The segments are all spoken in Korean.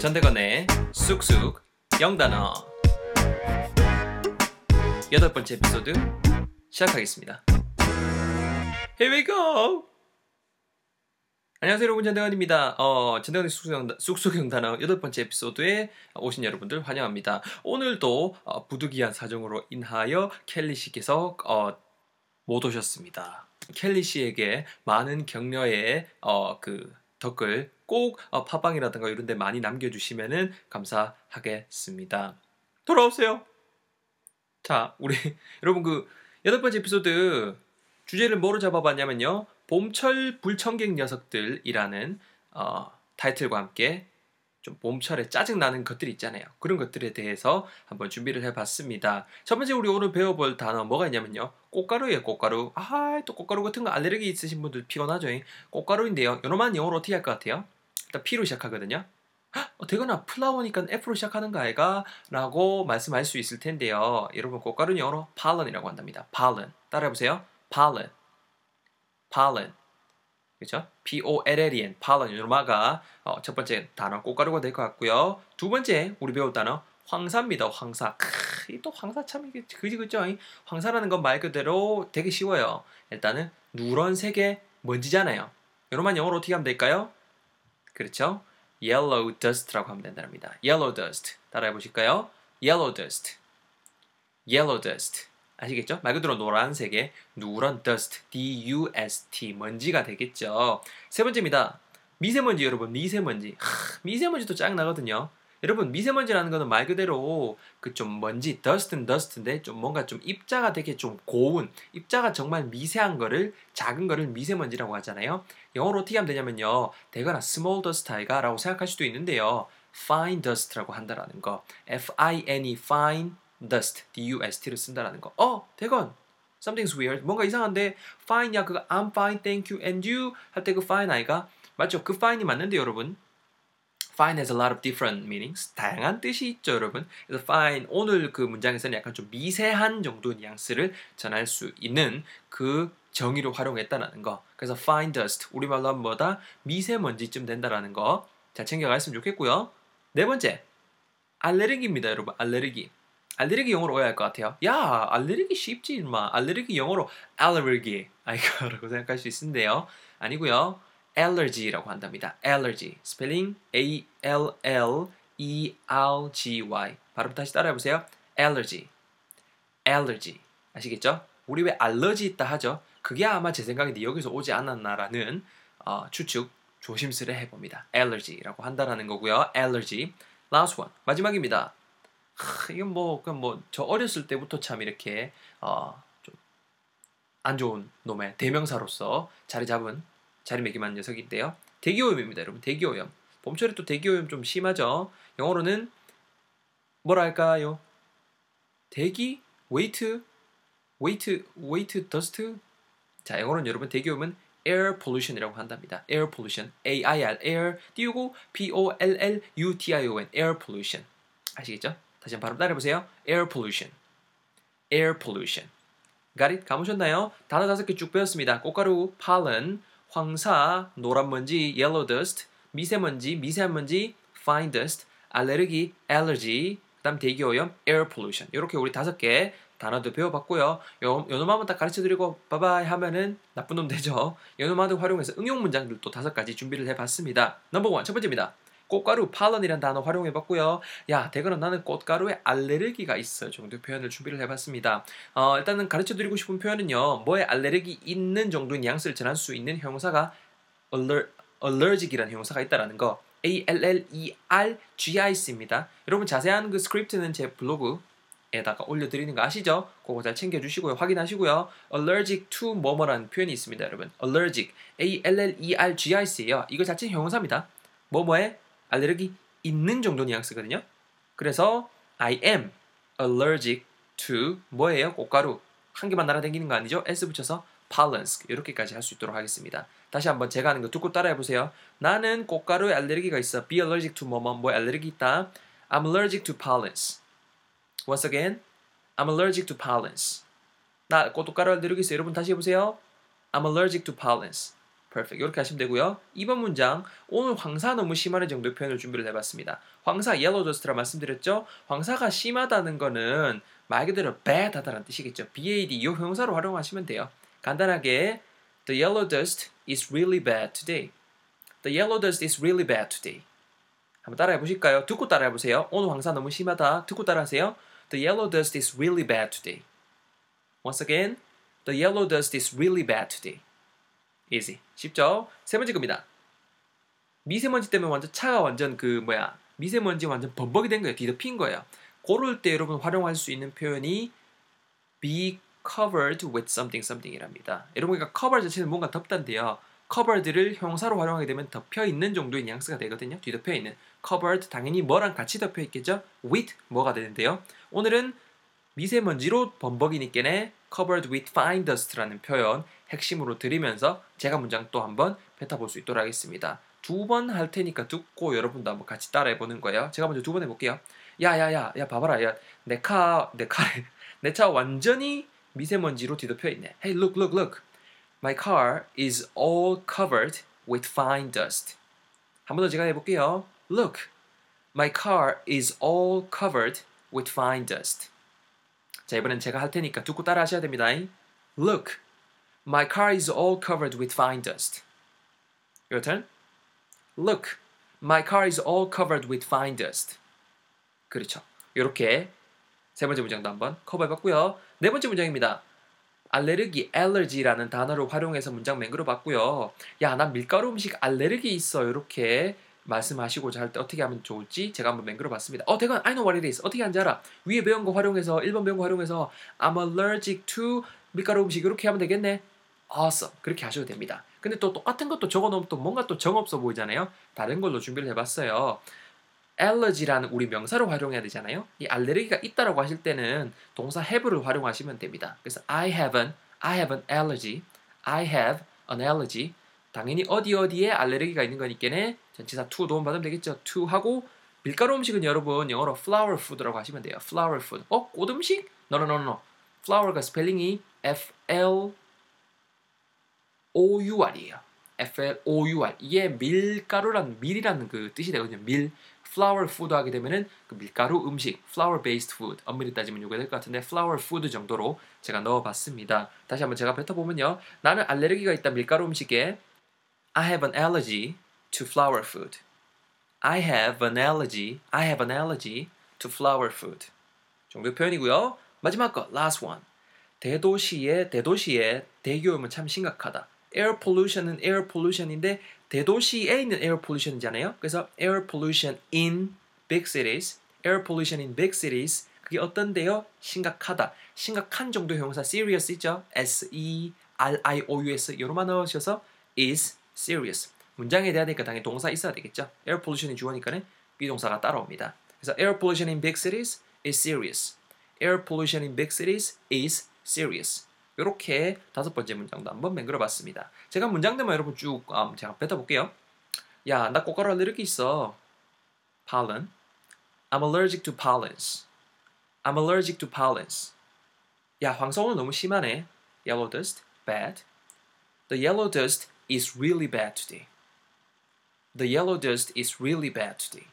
전대건의 쑥쑥 영단어 여덟 번째 에피소드 시작하겠습니다. Here we go! 안녕하세요 여러분 전대건입니다. 어, 전대건의 쑥쑥, 영단, 쑥쑥 영단어 여덟 번째 에피소드에 오신 여러분들 환영합니다. 오늘도 어, 부득이한 사정으로 인하여 켈리 씨께서 어, 못 오셨습니다. 켈리 씨에게 많은 격려의 어, 그 댓글 꼭 어, 팟빵이라든가 이런 데 많이 남겨주시면 감사하겠습니다. 돌아오세요. 자, 우리 여러분 그 여덟 번째 에피소드 주제를 뭐로 잡아봤냐면요. 봄철 불청객 녀석들이라는 어, 타이틀과 함께 좀 봄철에 짜증나는 것들이 있잖아요. 그런 것들에 대해서 한번 준비를 해봤습니다. 첫 번째 우리 오늘 배워볼 단어 뭐가 있냐면요. 꽃가루예요, 꽃가루. 아, 또 꽃가루 같은 거 알레르기 있으신 분들 피곤하죠. 꽃가루인데요. 요놈만 영어로 어떻게 할 것 같아요? 일단 P로 시작하거든요. 어, 되거나 플라워니까 F로 시작하는 거 아이가? 라고 말씀할 수 있을 텐데요. 여러분 꽃가루는 영어로 pollen이라고 한답니다. pollen. 따라해보세요. pollen. pollen. 그렇죠? P-O-L-L-E-N, pollen, 요마가 어, 첫 번째 단어 꽃가루가 될 것 같고요. 두 번째 우리 배울 단어 황사입니다. 황사. 크, 또 황사 참 이게 그지 그죠? 황사라는 건 말 그대로 되게 쉬워요. 일단은 누런색의 먼지잖아요. 요놈만 영어로 어떻게 하면 될까요? 그렇죠? yellow dust라고 하면 된답니다. yellow dust. 따라해 보실까요? yellow dust. yellow dust. 아시겠죠? 말 그대로 노란색의 누런 dust, D-U-S-T, 먼지가 되겠죠. 세 번째입니다. 미세먼지 여러분, 미세먼지. 하, 미세먼지도 짱 나거든요. 여러분 미세먼지라는 거는 말 그대로 그 좀 먼지 dust는 dust인데 좀 뭔가 좀 입자가 되게 좀 고운 입자가 정말 미세한 거를 작은 거를 미세먼지라고 하잖아요. 영어로 어떻게 하면 되냐면요. 되거나 small dust 아이가라고 생각할 수도 있는데요. fine dust라고 한다라는 거. F-I-N-E fine dust D-U-S-T를 쓴다라는 거. 어, 대건 something's weird. 뭔가 이상한데 fine야 그거 I'm fine, thank you, and you 할 때 그 fine 아이가 맞죠? 그 fine이 맞는데 여러분. fine has a lot of different meanings. 다양한 뜻이 있죠, 여러분. 그래서 fine 오늘 그 문장에서는 약간 좀 미세한 정도 뉘앙스를 전할 수 있는 그 정의를 활용했다라는 거. 그래서 fine dust 우리말로 하면 뭐다? 미세먼지쯤 된다라는 거. 자, 챙겨갔으면 좋겠고요. 네 번째. 알레르기입니다, 여러분. 알레르기. 알레르기 영어로 뭐야 할것 같아요? 야, 알레르기 쉽지, 인마. 알레르기 영어로 allergy. 아이가라고 생각할 수 있는데요. 아니고요. allergy라고 한답니다. allergy. 스펠링 A L L E R G Y. 발음 다시 따라해 보세요. allergy. allergy. 아시겠죠? 우리 왜 알러지 있다 하죠? 그게 아마 제 생각인데 여기서 오지 않았나라는 어, 추측 조심스레 해봅니다. allergy라고 한다라는 거고요. allergy. last one. 마지막입니다. 하, 이건 뭐, 그냥 뭐, 저 어렸을 때부터 참 이렇게, 어, 좀, 안 좋은 놈의 대명사로서 자리 잡은 자리매김한 녀석인데요. 대기오염입니다, 여러분. 대기오염. 봄철에 또 대기오염 좀 심하죠. 영어로는 뭐라 할까요? 대기, 웨이트, Wait, wait, dust. 자, 영어로는 여러분 대기오염은 air pollution이라고 한답니다. air pollution, A-I-R, air 띄우고 P-O-L-L-U-T-I-O-N, air pollution. 아시겠죠? 다시 한 번 발음 따라해보세요. air pollution, air pollution. it? 감으셨나요? 단어 다섯 개 쭉 배웠습니다. 꽃가루, pollen, 황사, 노란 먼지, yellow dust, 미세먼지, 미세한 먼지, fine dust, 알레르기, allergy, 그다음 대기오염, air pollution. 이렇게 우리 다섯 개 단어도 배워봤고요. 요, 요 놈 한번 딱 가르쳐드리고 바바이 하면은 나쁜 놈 되죠. 요 놈한테 활용해서 응용 문장들도 다섯 가지 준비를 해봤습니다. 넘버 원, 첫 번째입니다. 꽃가루, 팔런이라는 단어 활용해 봤고요. 야, 대거나 나는 꽃가루에 알레르기가 있어 정도 표현을 준비를 해 봤습니다. 어, 일단은 가르쳐 드리고 싶은 표현은요. 뭐에 알레르기 있는 정도의 뉘앙스를 전할 수 있는 형사가 aller, allergic이라는 형사가 있다라는 거. A-L-L-E-R-G-I-C입니다. 여러분 자세한 그 script는 제 블로그 에다가 올려드리는 거 아시죠? 그거 잘 챙겨주시고요. 확인하시고요. allergic to 뭐뭐라는 표현이 있습니다, 여러분. allergic, A-L-L-E-R-G-I-C예요. 이거 자체 형용사입니다. 뭐뭐에 알레르기 있는 정도 뉘앙스거든요. 그래서 I am allergic to 뭐예요? 꽃가루. 한 개만 날아다니는 거 아니죠? S 붙여서 pollens 이렇게까지 할 수 있도록 하겠습니다. 다시 한번 제가 하는 거 듣고 따라해 보세요. 나는 꽃가루에 알레르기가 있어. Be allergic to 뭐뭐 뭐 알레르기 있다. I'm allergic to pollens. Once again, I'm allergic to pollens. 나 꽃가루 알레르기 있어. 여러분 다시 해보세요. I'm allergic to pollens. Perfect. 이렇게 하시면 되고요. 이번 문장 오늘 황사 너무 심하네 정도의 표현을 준비를 해봤습니다. 황사 yellow dust라 말씀드렸죠. 황사가 심하다는 거는 말 그대로 bad하다는 뜻이겠죠. bad 이 형사로 활용하시면 돼요. 간단하게 the yellow dust is really bad today. The yellow dust is really bad today. 한번 따라해 보실까요? 듣고 따라해 보세요. 오늘 황사 너무 심하다. 듣고 따라하세요. The yellow dust is really bad today. Once again, the yellow dust is really bad today. Easy. 쉽죠? 세 번째 겁니다. 미세먼지 때문에 완전 차가 완전 그 뭐야 미세먼지 완전 범벅이 된 거예요. 뒤덮인 거예요. 그럴 때 여러분 활용할 수 있는 표현이 be covered with something something이랍니다. 여러분 그러니까 cover 자체는 뭔가 덮단데요. covered를 형사로 활용하게 되면 덮여 있는 정도의 뉘앙스가 되거든요. 뒤덮여 있는 covered 당연히 뭐랑 같이 덮여 있겠죠. with 뭐가 되는데요. 오늘은 미세먼지로 범벅이니께네 covered with fine dust라는 표현 핵심으로 들으면서 제가 문장 또 한번 뱉어볼 수 있도록 하겠습니다. 두 번 할 테니까 듣고 여러분도 한번 같이 따라해 보는 거예요. 제가 먼저 두 번 해볼게요. 야야야 야 봐봐라 야내 카 내 카에 내차 완전히 미세먼지로 뒤덮여 있네. Hey look look look my car is all covered with fine dust. 한 번 더 제가 해볼게요. Look my car is all covered with fine dust. 자 이번엔 제가 할 테니까 듣고 따라 하셔야 됩니다. Look, my car is all covered with fine dust. Your turn. Look, my car is all covered with fine dust. 그렇죠. 이렇게 세 번째 문장도 한번 커버해봤고요. 네 번째 문장입니다. 알레르기, allergy라는 단어를 활용해서 문장 맹글어 봤고요. 야, 난 밀가루 음식 알레르기 있어. 이렇게 말씀하시고자 할 때 어떻게 하면 좋을지 제가 한번 맹글어 봤습니다. 어, 대건 I know what it is. 어떻게 하는지 알아? 위에 배운 거 활용해서 1번 배운 거 활용해서 I'm allergic to 밀가루 음식 이렇게 하면 되겠네. awesome. 그렇게 하셔도 됩니다. 근데 또 똑같은 것도 적어 놓으면 또 뭔가 또 정없어 보이잖아요. 다른 걸로 준비를 해 봤어요. allergy라는 우리 명사로 활용해야 되잖아요. 이 알레르기가 있다라고 하실 때는 동사 have를 활용하시면 됩니다. 그래서 I have an I have an allergy. I have an allergy. 당연히 어디 어디에 알레르기가 있는 거니까는 전치사 to 도움 받으면 되겠죠. to 하고 밀가루 음식은 여러분 영어로 flour food라고 하시면 돼요. flour food. 어? 꽃 음식? No, no, no, no. flour가 스펠링이 F L O U R이에요. F L O U R. 이게 밀가루라는 밀이라는 그 뜻이 되거든요. 밀. flour food 하게 되면은 그 밀가루 음식, flour based food. 엄밀히 따지면 이거 될것 같은데 flour food 정도로 제가 넣어봤습니다. 다시 한번 제가 뱉어보면요. 나는 알레르기가 있다 밀가루 음식에 I have an allergy to flour food. I have an allergy. I have an allergy to flour food. 정도 표현이고요. 마지막 거 last one. 대도시의 대도시의 대기오염은 참 심각하다. air pollution은 air pollution인데 대도시에 있는 air pollution이잖아요. 그래서 air pollution in big cities, air pollution in big cities 그게 어떤데요? 심각하다. 심각한 정도의 형사 serious 있죠? S E R I O U S 요로만 넣으셔서 is serious. 문장에 대야 되니까 당연히 동사 있어야 되겠죠. air pollution이 주어니까는 비동사가 따라옵니다. 그래서 air pollution in big cities is serious. air pollution in big cities is serious. 이렇게 다섯 번째 문장도 한번 맹글어 봤습니다. 제가 문장들만 여러분 쭉 음, 제가 뱉어볼게요. 야, 나 꽃가루 알레르기 있어. pollen. I'm allergic to pollens. I'm allergic to pollens. 야, 오늘 너무 심하네. Yellow dust, bad. The yellow dust is really bad today. The yellow dust is really bad today.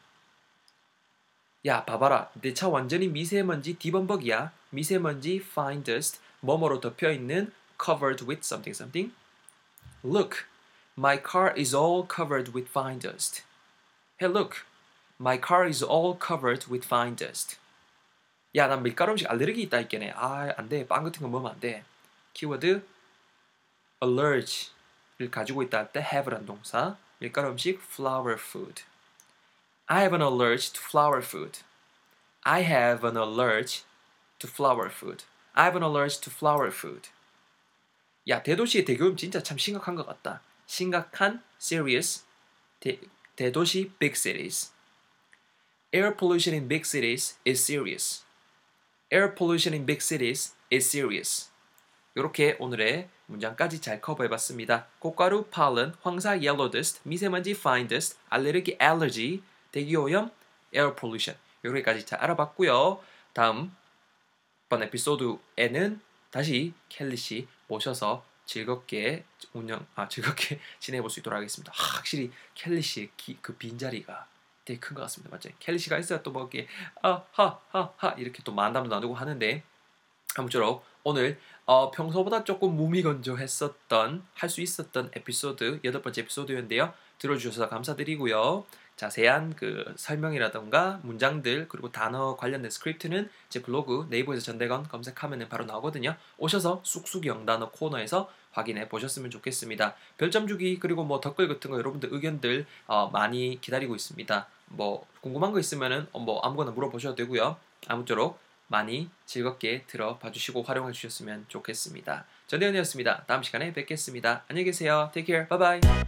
야, 봐봐라. 내 차 완전히 미세먼지 디범벅이야. 미세먼지 fine dust. 뭐뭐로 덮여 있는 covered with something something. Look, my car is all covered with fine dust. Hey, look, my car is all covered with fine dust. 야, 난 밀가루 음식 알레르기 있다 있겠네. 아, 안 돼. 빵 같은 거 먹으면 안 돼. 키워드 allergy 를 가지고 있다 할 때 have란 동사. 밀가루 음식 flour food. I have an allergy to flour food. I have an allergy to flour food. I have an allergy to flour food. 야, 대도시의 대교염 진짜 참 심각한 것 같다. 심각한, serious, 대, 대도시, big cities. Air pollution in big cities is serious. Air pollution in big cities is serious. 이렇게 오늘의 문장까지 잘 커버해봤습니다. 꽃가루, pollen, 황사, yellow 미세먼지, fine dust, 알레르기, allergy, 대기오염, air pollution. 여기까지 잘 알아봤고요. 다음 번 에피소드에는 다시 켈리 씨 모셔서 즐겁게 운영 아 즐겁게 지내볼 수 있도록 하겠습니다. 하, 확실히 켈리 씨의 기, 그 빈자리가 되게 큰 것 같습니다. 맞죠? 켈리 씨가 있어야 또뭐 이렇게 아하하하 이렇게 또 만담도 나누고 하는데 아무쪼록 오늘 어, 평소보다 조금 무미건조했었던 할 수 있었던 에피소드 여덟 번째 에피소드였는데요. 들어주셔서 감사드리고요. 자세한 그 설명이라던가 문장들 그리고 단어 관련된 script는 제 블로그 네이버에서 전대건 검색하면 바로 나오거든요. 오셔서 쑥쑥 영단어 코너에서 확인해 보셨으면 좋겠습니다. 별점 주기 그리고 뭐 댓글 같은 거 여러분들 의견들 어, 많이 기다리고 있습니다. 뭐 궁금한 거 있으면은 어, 뭐 아무거나 물어보셔도 되고요. 아무쪼록 많이 즐겁게 들어봐 주시고 활용해 주셨으면 좋겠습니다. 전대현이었습니다. 다음 시간에 뵙겠습니다. 안녕히 계세요. Take care. Bye bye.